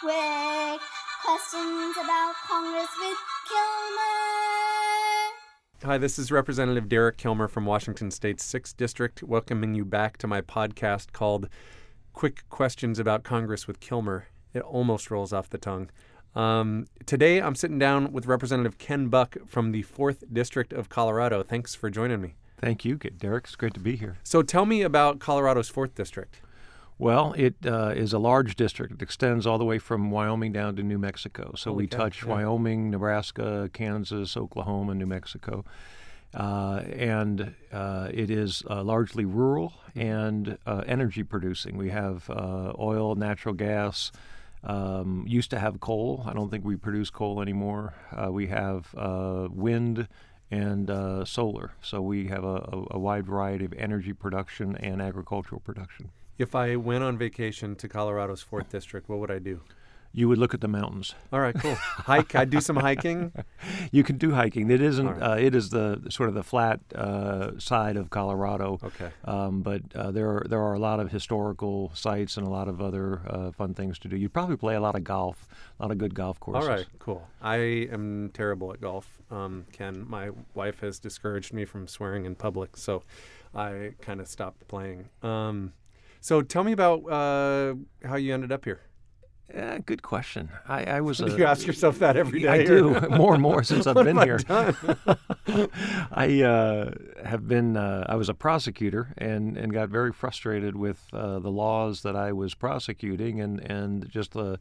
Quick questions about Congress with Kilmer. Hi, this is Representative Derek Kilmer from Washington State's 6th District, welcoming you back to my podcast called Quick Questions About Congress with Kilmer. It almost rolls off the tongue. Um, today, I'm sitting down with Representative Ken Buck from the 4th District of Colorado. Thanks for joining me. Thank you, Derek. It's great to be here. So, tell me about Colorado's 4th District. Well, it uh, is a large district. It extends all the way from Wyoming down to New Mexico. So Holy we touch yeah. Wyoming, Nebraska, Kansas, Oklahoma, New Mexico. Uh, and uh, it is uh, largely rural and uh, energy producing. We have uh, oil, natural gas. Um, used to have coal. I don't think we produce coal anymore. Uh, we have wind and uh, solar. So we have a, a, wide variety of energy production and agricultural production. If I went on vacation to Colorado's 4th District, what would I do? You would look at the mountains. All right, cool. Hike. I'd do some hiking. You can do hiking. It isn't. All Uh, it is the sort of the flat uh, side of Colorado. Okay. Um, but uh, there are there are a lot of historical sites and a lot of other uh, fun things to do. You'd probably play a lot of golf, a lot of good golf courses. All right, cool. I am terrible at golf. Um, Ken, my wife has discouraged me from swearing in public, so I kind of stopped playing. Um, so tell me about uh, how you ended up here. Yeah, good question. I, I was. A, you ask yourself that every day. I do more and more since I've been here. I uh, have been. Uh, I was a prosecutor and, and got very frustrated with uh, the laws that I was prosecuting and, and just the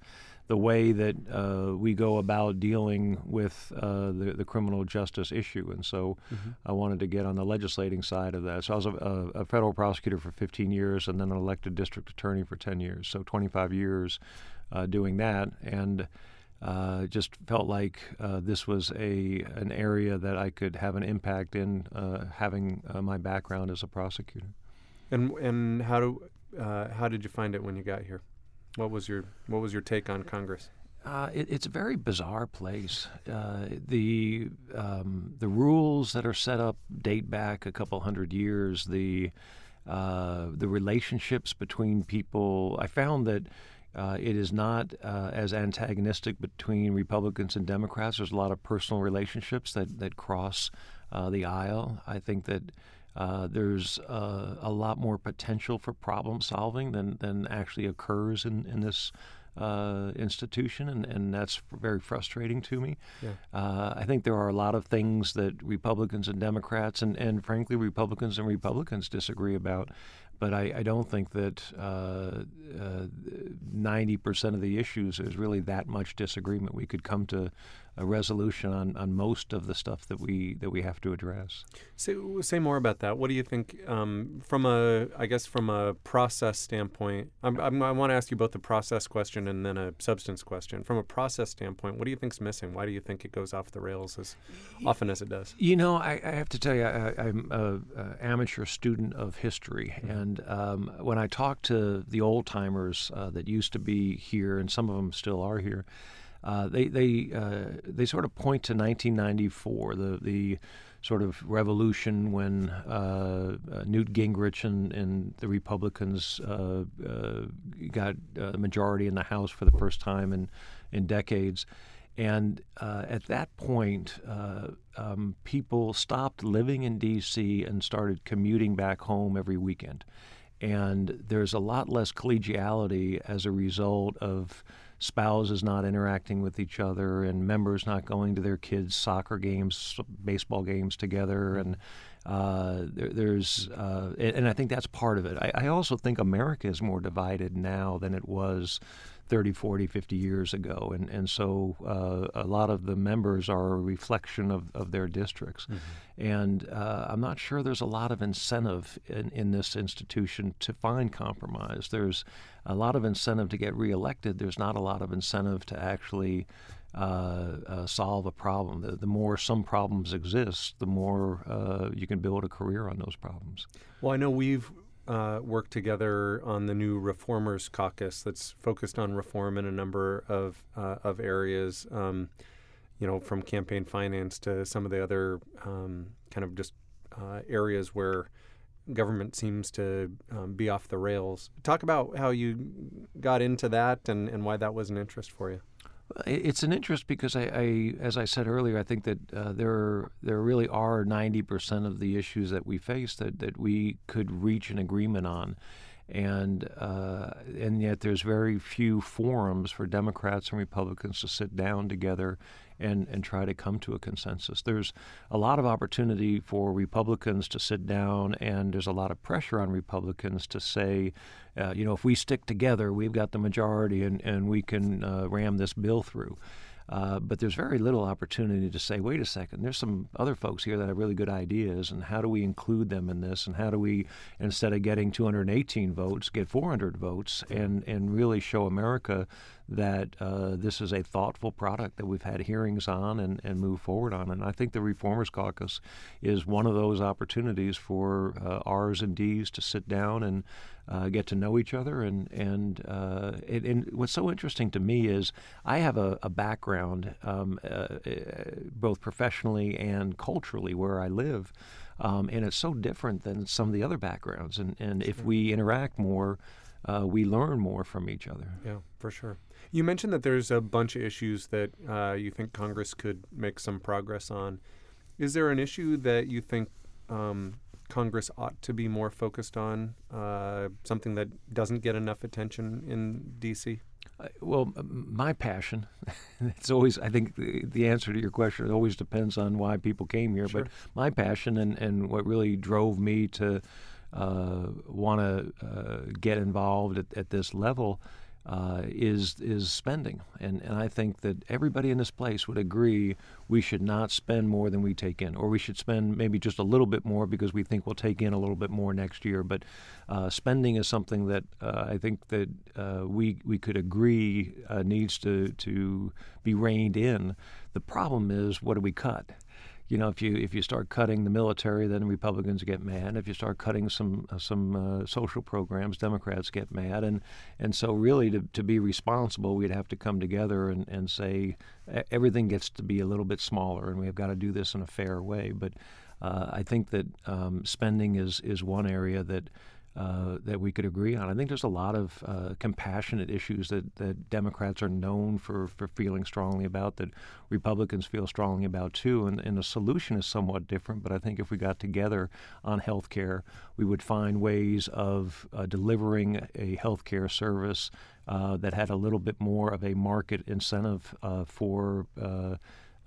the way that uh, we go about dealing with uh, the the criminal justice issue. And so I wanted to get on the legislating side of that. So I was a, a, a federal prosecutor for 15 years and then an elected district attorney for 10 years. So 25 years uh, doing that and uh, just felt like uh, this was a an area that I could have an impact in, uh, having uh, my background as a prosecutor. and and how do uh, how did you find it when you got here? What was your what was your take on Congress? Uh, it, it's a very bizarre place. Uh, the um, the rules that are set up date back a couple hundred years. The uh, the relationships between people. I found that uh, it is not uh, as antagonistic between Republicans and Democrats. There's a lot of personal relationships that that cross uh, the aisle. I think that. Uh, there's uh, a lot more potential for problem solving than, than actually occurs in, in this uh, institution, and, and that's very frustrating to me. Yeah. Uh, I think there are a lot of things that Republicans and Democrats, and, and frankly, Republicans and Republicans disagree about. But I, I don't think that uh, ninety percent of the issues is really that much disagreement. We could come to a resolution on, on most of the stuff that we that we have to address. Say, say more about that. What do you think um, from a, I guess, from a process standpoint? I'm, I'm, I want to ask you both a process question and then a substance question. From a process standpoint, what do you think's missing? Why do you think it goes off the rails as often as it does? You know, I, I have to tell you, I, I'm an amateur student of history, and um, when I talk to the old timers uh, that used to be here, and some of them still are here, uh, they they uh, they sort of point to 1994, the the sort of revolution when uh, uh, Newt Gingrich and, and the Republicans uh, got a majority in the House for the first time in in decades. And uh, at that point, uh, um, people stopped living in D.C. and started commuting back home every weekend. And there's a lot less collegiality as a result of spouses not interacting with each other and members not going to their kids' soccer games, baseball games together. And uh, there, there's, uh, and, and I think that's part of it. I, I also think America is more divided now than it was 30, 40, 50 years ago. And, and so uh, a lot of the members are a reflection of, of their districts. And uh, I'm not sure there's a lot of incentive in, in this institution to find compromise. There's a lot of incentive to get reelected. There's not a lot of incentive to actually uh, uh, solve a problem. The, the more some problems exist, the more uh, you can build a career on those problems. Well, I know we've uh, worked together on the new Reformers Caucus that's focused on reform in a number of uh, of areas. Um, you know, from campaign finance to some of the other um, kind of just uh, areas where government seems to um, be off the rails. Talk about how you got into that and, and why that was an interest for you. It's an interest because I, I as I said earlier, I think that uh, there there really are ninety percent of the issues that we face that, that we could reach an agreement on, and uh, and yet there's very few forums for Democrats and Republicans to sit down together and and try to come to a consensus. There's a lot of opportunity for Republicans to sit down, and there's a lot of pressure on Republicans to say, uh, you know, if we stick together, we've got the majority, and and we can uh, ram this bill through. Uh, but there's very little opportunity to say, wait a second, there's some other folks here that have really good ideas, and how do we include them in this? And how do we, instead of getting 218 votes, get 400 votes and, and really show America that uh, this is a thoughtful product that we've had hearings on and, and move forward on. And I think the Reformers Caucus is one of those opportunities for uh, R's and D's to sit down and uh, get to know each other. And and, uh, it, and what's so interesting to me is I have a, a background um, uh, uh, both professionally and culturally where I live. Um, and it's so different than some of the other backgrounds. And, and if we interact more, uh, we learn more from each other. Yeah, for sure. You mentioned that there's a bunch of issues that uh, you think Congress could make some progress on. Is there an issue that you think um, Congress ought to be more focused on, uh, something that doesn't get enough attention in D.C.? Uh, well, my passion, it's always, I think the, the answer to your question, it always depends on why people came here. Sure. But my passion and, and what really drove me to want to uh, get involved at, at this level uh, is is spending, and and I think that everybody in this place would agree we should not spend more than we take in, or we should spend maybe just a little bit more because we think we'll take in a little bit more next year. But uh, spending is something that uh, I think that uh, we we could agree uh, needs to to be reined in. The problem is, what do we cut? You know, if you if you start cutting the military, then Republicans get mad. If you start cutting some uh, some uh, social programs, Democrats get mad. And and so really, to, to be responsible, we'd have to come together and, and say everything gets to be a little bit smaller, and we've got to do this in a fair way. But uh, I think that um, spending is is one area that uh, that we could agree on. I think there's a lot of uh, compassionate issues that, that Democrats are known for, for feeling strongly about that Republicans feel strongly about too. And, and the solution is somewhat different, but I think if we got together on health care, we would find ways of uh, delivering a health care service uh, that had a little bit more of a market incentive uh, for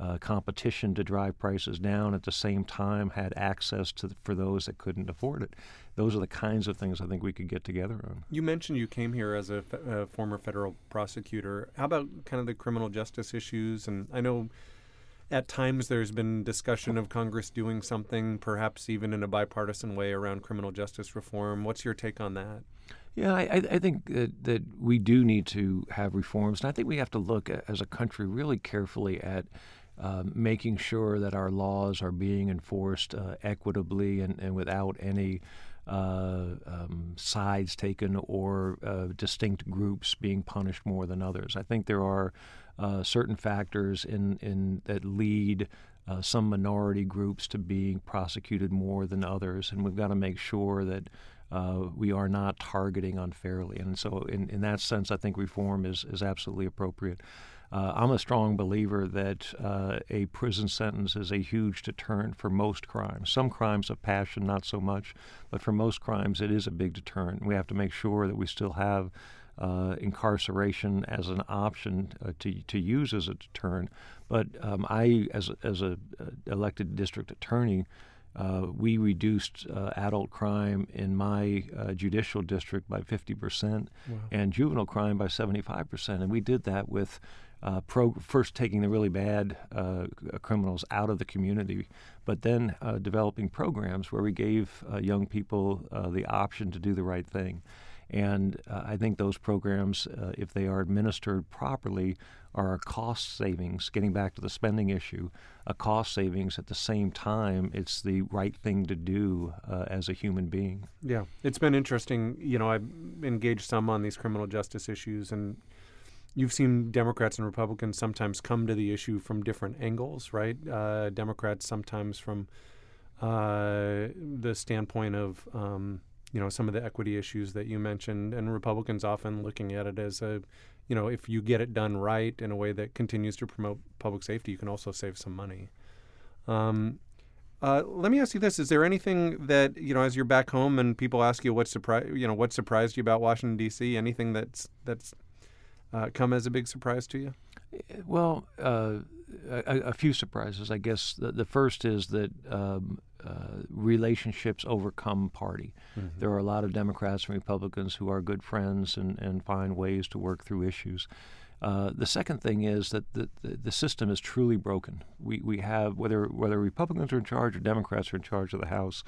uh, competition to drive prices down at the same time had access to the, for those that couldn't afford it. Those are the kinds of things I think we could get together on. You mentioned you came here as a, fe- a former federal prosecutor. How about kind of the criminal justice issues? And I know at times there's been discussion of Congress doing something, perhaps even in a bipartisan way, around criminal justice reform. What's your take on that? Yeah, I, I think that, that we do need to have reforms, and I think we have to look at, as a country really carefully at uh, making sure that our laws are being enforced uh, equitably and, and, without any um, sides taken or uh, distinct groups being punished more than others. I think there are uh, certain factors in, in that lead uh, some minority groups to being prosecuted more than others, and we've got to make sure that uh, we are not targeting unfairly. And so, in, in that sense, I think reform is, is absolutely appropriate. Uh, I'm a strong believer that uh, a prison sentence is a huge deterrent for most crimes. Some crimes of passion, not so much, but for most crimes, it is a big deterrent. We have to make sure that we still have uh, incarceration as an option uh, to to use as a deterrent. But um, I, as as a uh, elected district attorney. Uh, we reduced uh, adult crime in my uh, judicial district by 50% wow. and juvenile crime by 75%. And we did that with uh, pro- first taking the really bad uh, criminals out of the community, but then uh, developing programs where we gave uh, young people uh, the option to do the right thing. And uh, I think those programs, if they are administered properly, are a cost savings. Getting back to the spending issue, a cost savings at the same time, it's the right thing to do as a human being. Yeah, it's been interesting. You know, I've engaged some on these criminal justice issues and you've seen Democrats and Republicans sometimes come to the issue from different angles, right? Uh, Democrats sometimes from uh, the standpoint of um, you know some of the equity issues that you mentioned, and Republicans often looking at it as a you know if you get it done right in a way that continues to promote public safety, you can also save some money. Um, uh, let me ask you this: Is there anything that you know, as you're back home and people ask you what surprise, you know, what surprised you about Washington D.C.? Anything that's that's uh, come as a big surprise to you? Well, uh, a, a, few surprises, I guess. The, the first is that um, uh, relationships overcome party. Mm-hmm. There are a lot of Democrats and Republicans who are good friends and, and find ways to work through issues. Uh, the second thing is that the, the, the, system is truly broken. We, we have, whether, whether Republicans are in charge or Democrats are in charge of the House,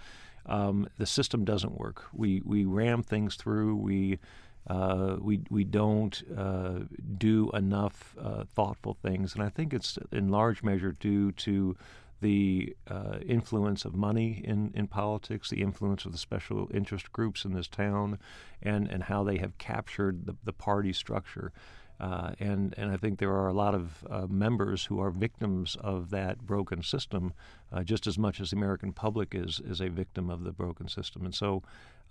um, the system doesn't work. We, we ram things through. We, uh, we, we don't uh, do enough uh, thoughtful things. And I think it's in large measure due to the uh, influence of money in, in politics, the influence of the special interest groups in this town, and, and how they have captured the, the party structure. Uh, and and I think there are a lot of uh, members who are victims of that broken system, just as much as the American public is is a victim of the broken system. And so,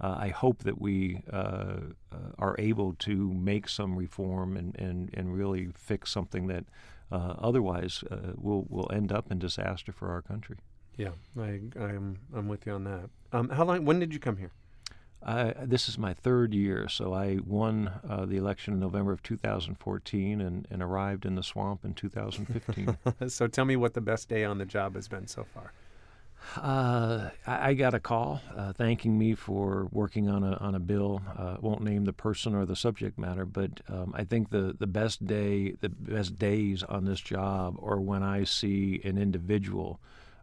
uh, I hope that we uh, uh, are able to make some reform and and, and really fix something that otherwise will will end up in disaster for our country. Yeah, I I'm I'm with you on that. Um, how long? When did you come here? I, this is my third year, so I won uh, the election in November of 2014 and, and arrived in the swamp in 2015. so tell me what the best day on the job has been so far. Uh, I, got a call uh, thanking me for working on a on a bill. Uh, won't name the person or the subject matter, but um, I think the, the best day, the best days on this job are when I see an individual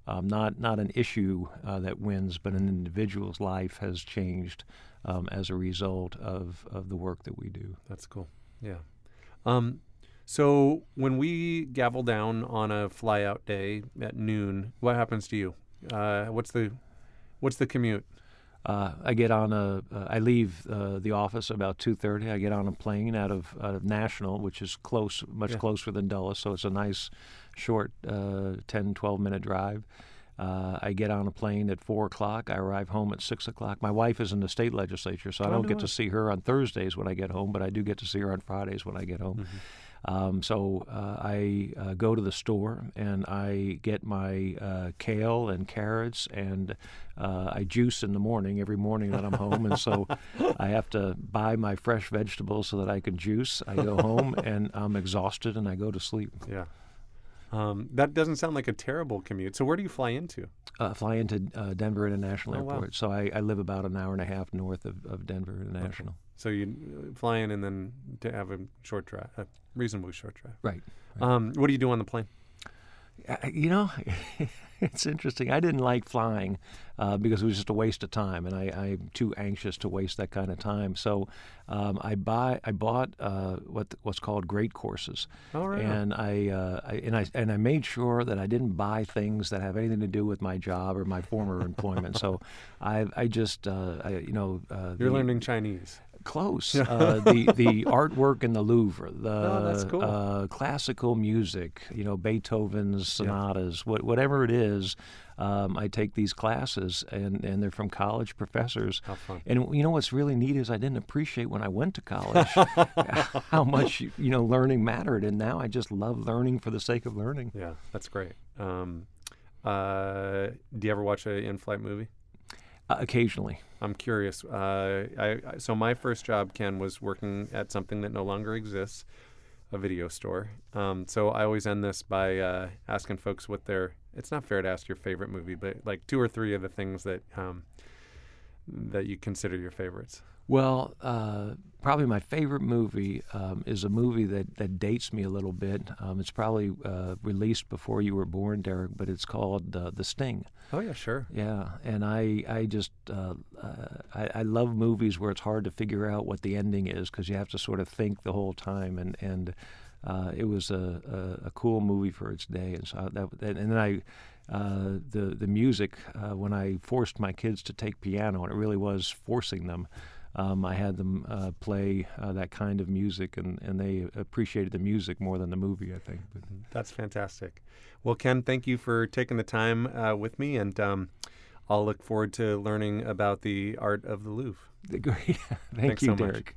um, not not an issue uh, that wins, but an individual's life has changed um, as a result of of the work that we do. That's cool. Yeah. Um, so when we gavel down on a flyout day at noon, what happens to you? Uh, what's the what's the commute? Uh, I get on a. Uh, I leave uh, the office about two thirty. I get on a plane out of, out of National, which is close, much yeah. closer than Dulles, so it's a nice, short, uh, 10, 12 minute drive. Uh, I get on a plane at four o'clock. I arrive home at six o'clock. My wife is in the state legislature, so I don't get to see her on Thursdays when I get home, but I do get to see her on Fridays when I get home. Mm-hmm. Um, so uh, I uh, go to the store and I get my uh, kale and carrots and uh, I juice in the morning every morning that I'm home. and so I have to buy my fresh vegetables so that I can juice. I go home and I'm exhausted and I go to sleep. Yeah. Um, that doesn't sound like a terrible commute. So where do you fly into? Uh, fly into uh, Denver International oh, Airport. Wow. So I, I, live about an hour and a half north of, of Denver International. Okay. So you fly in and then to have a short drive, a reasonably short drive. Right. right. Um, what do you do on the plane? you know, it's interesting. I didn't like flying uh, because it was just a waste of time, and I, am too anxious to waste that kind of time. So um, I buy, I bought uh, what what's called great courses, oh, right. and I, uh, I, and I and I made sure that I didn't buy things that have anything to do with my job or my former employment. So I I just uh, I, you know uh, you're the, learning Chinese close. uh, the the artwork in the Louvre, the oh, cool. uh, classical music, you know Beethoven's sonatas, yeah. what, whatever it is. Um, I take these classes, and, and they're from college professors. How fun. And you know what's really neat is I didn't appreciate when I went to college how much you know learning mattered, and now I just love learning for the sake of learning. Yeah, that's great. Um, uh, do you ever watch an in-flight movie? Uh, occasionally. I'm curious. Uh, I, so my first job, Ken, was working at something that no longer exists, a video store. Um, so I always end this by uh, asking folks what their. It's not fair to ask your favorite movie, but like two or three of the things that um, that you consider your favorites. Well, uh, probably my favorite movie um, is a movie that, that dates me a little bit. Um, it's probably uh, released before you were born, Derek, but it's called uh, The Sting. Oh yeah, sure. Yeah, and I I just uh, uh, I, I, love movies where it's hard to figure out what the ending is because you have to sort of think the whole time, and and uh, it was a, a, a cool movie for its day, and so that and then I uh, the the music uh, when I forced my kids to take piano, and it really was forcing them. Um, I had them uh, play uh, that kind of music, and, and they appreciated the music more than the movie. I think. But. That's fantastic. Well, Ken, thank you for taking the time uh, with me, and um, I'll look forward to learning about the art of the Louvre. Great. Thank Thanks you, so much. Derek.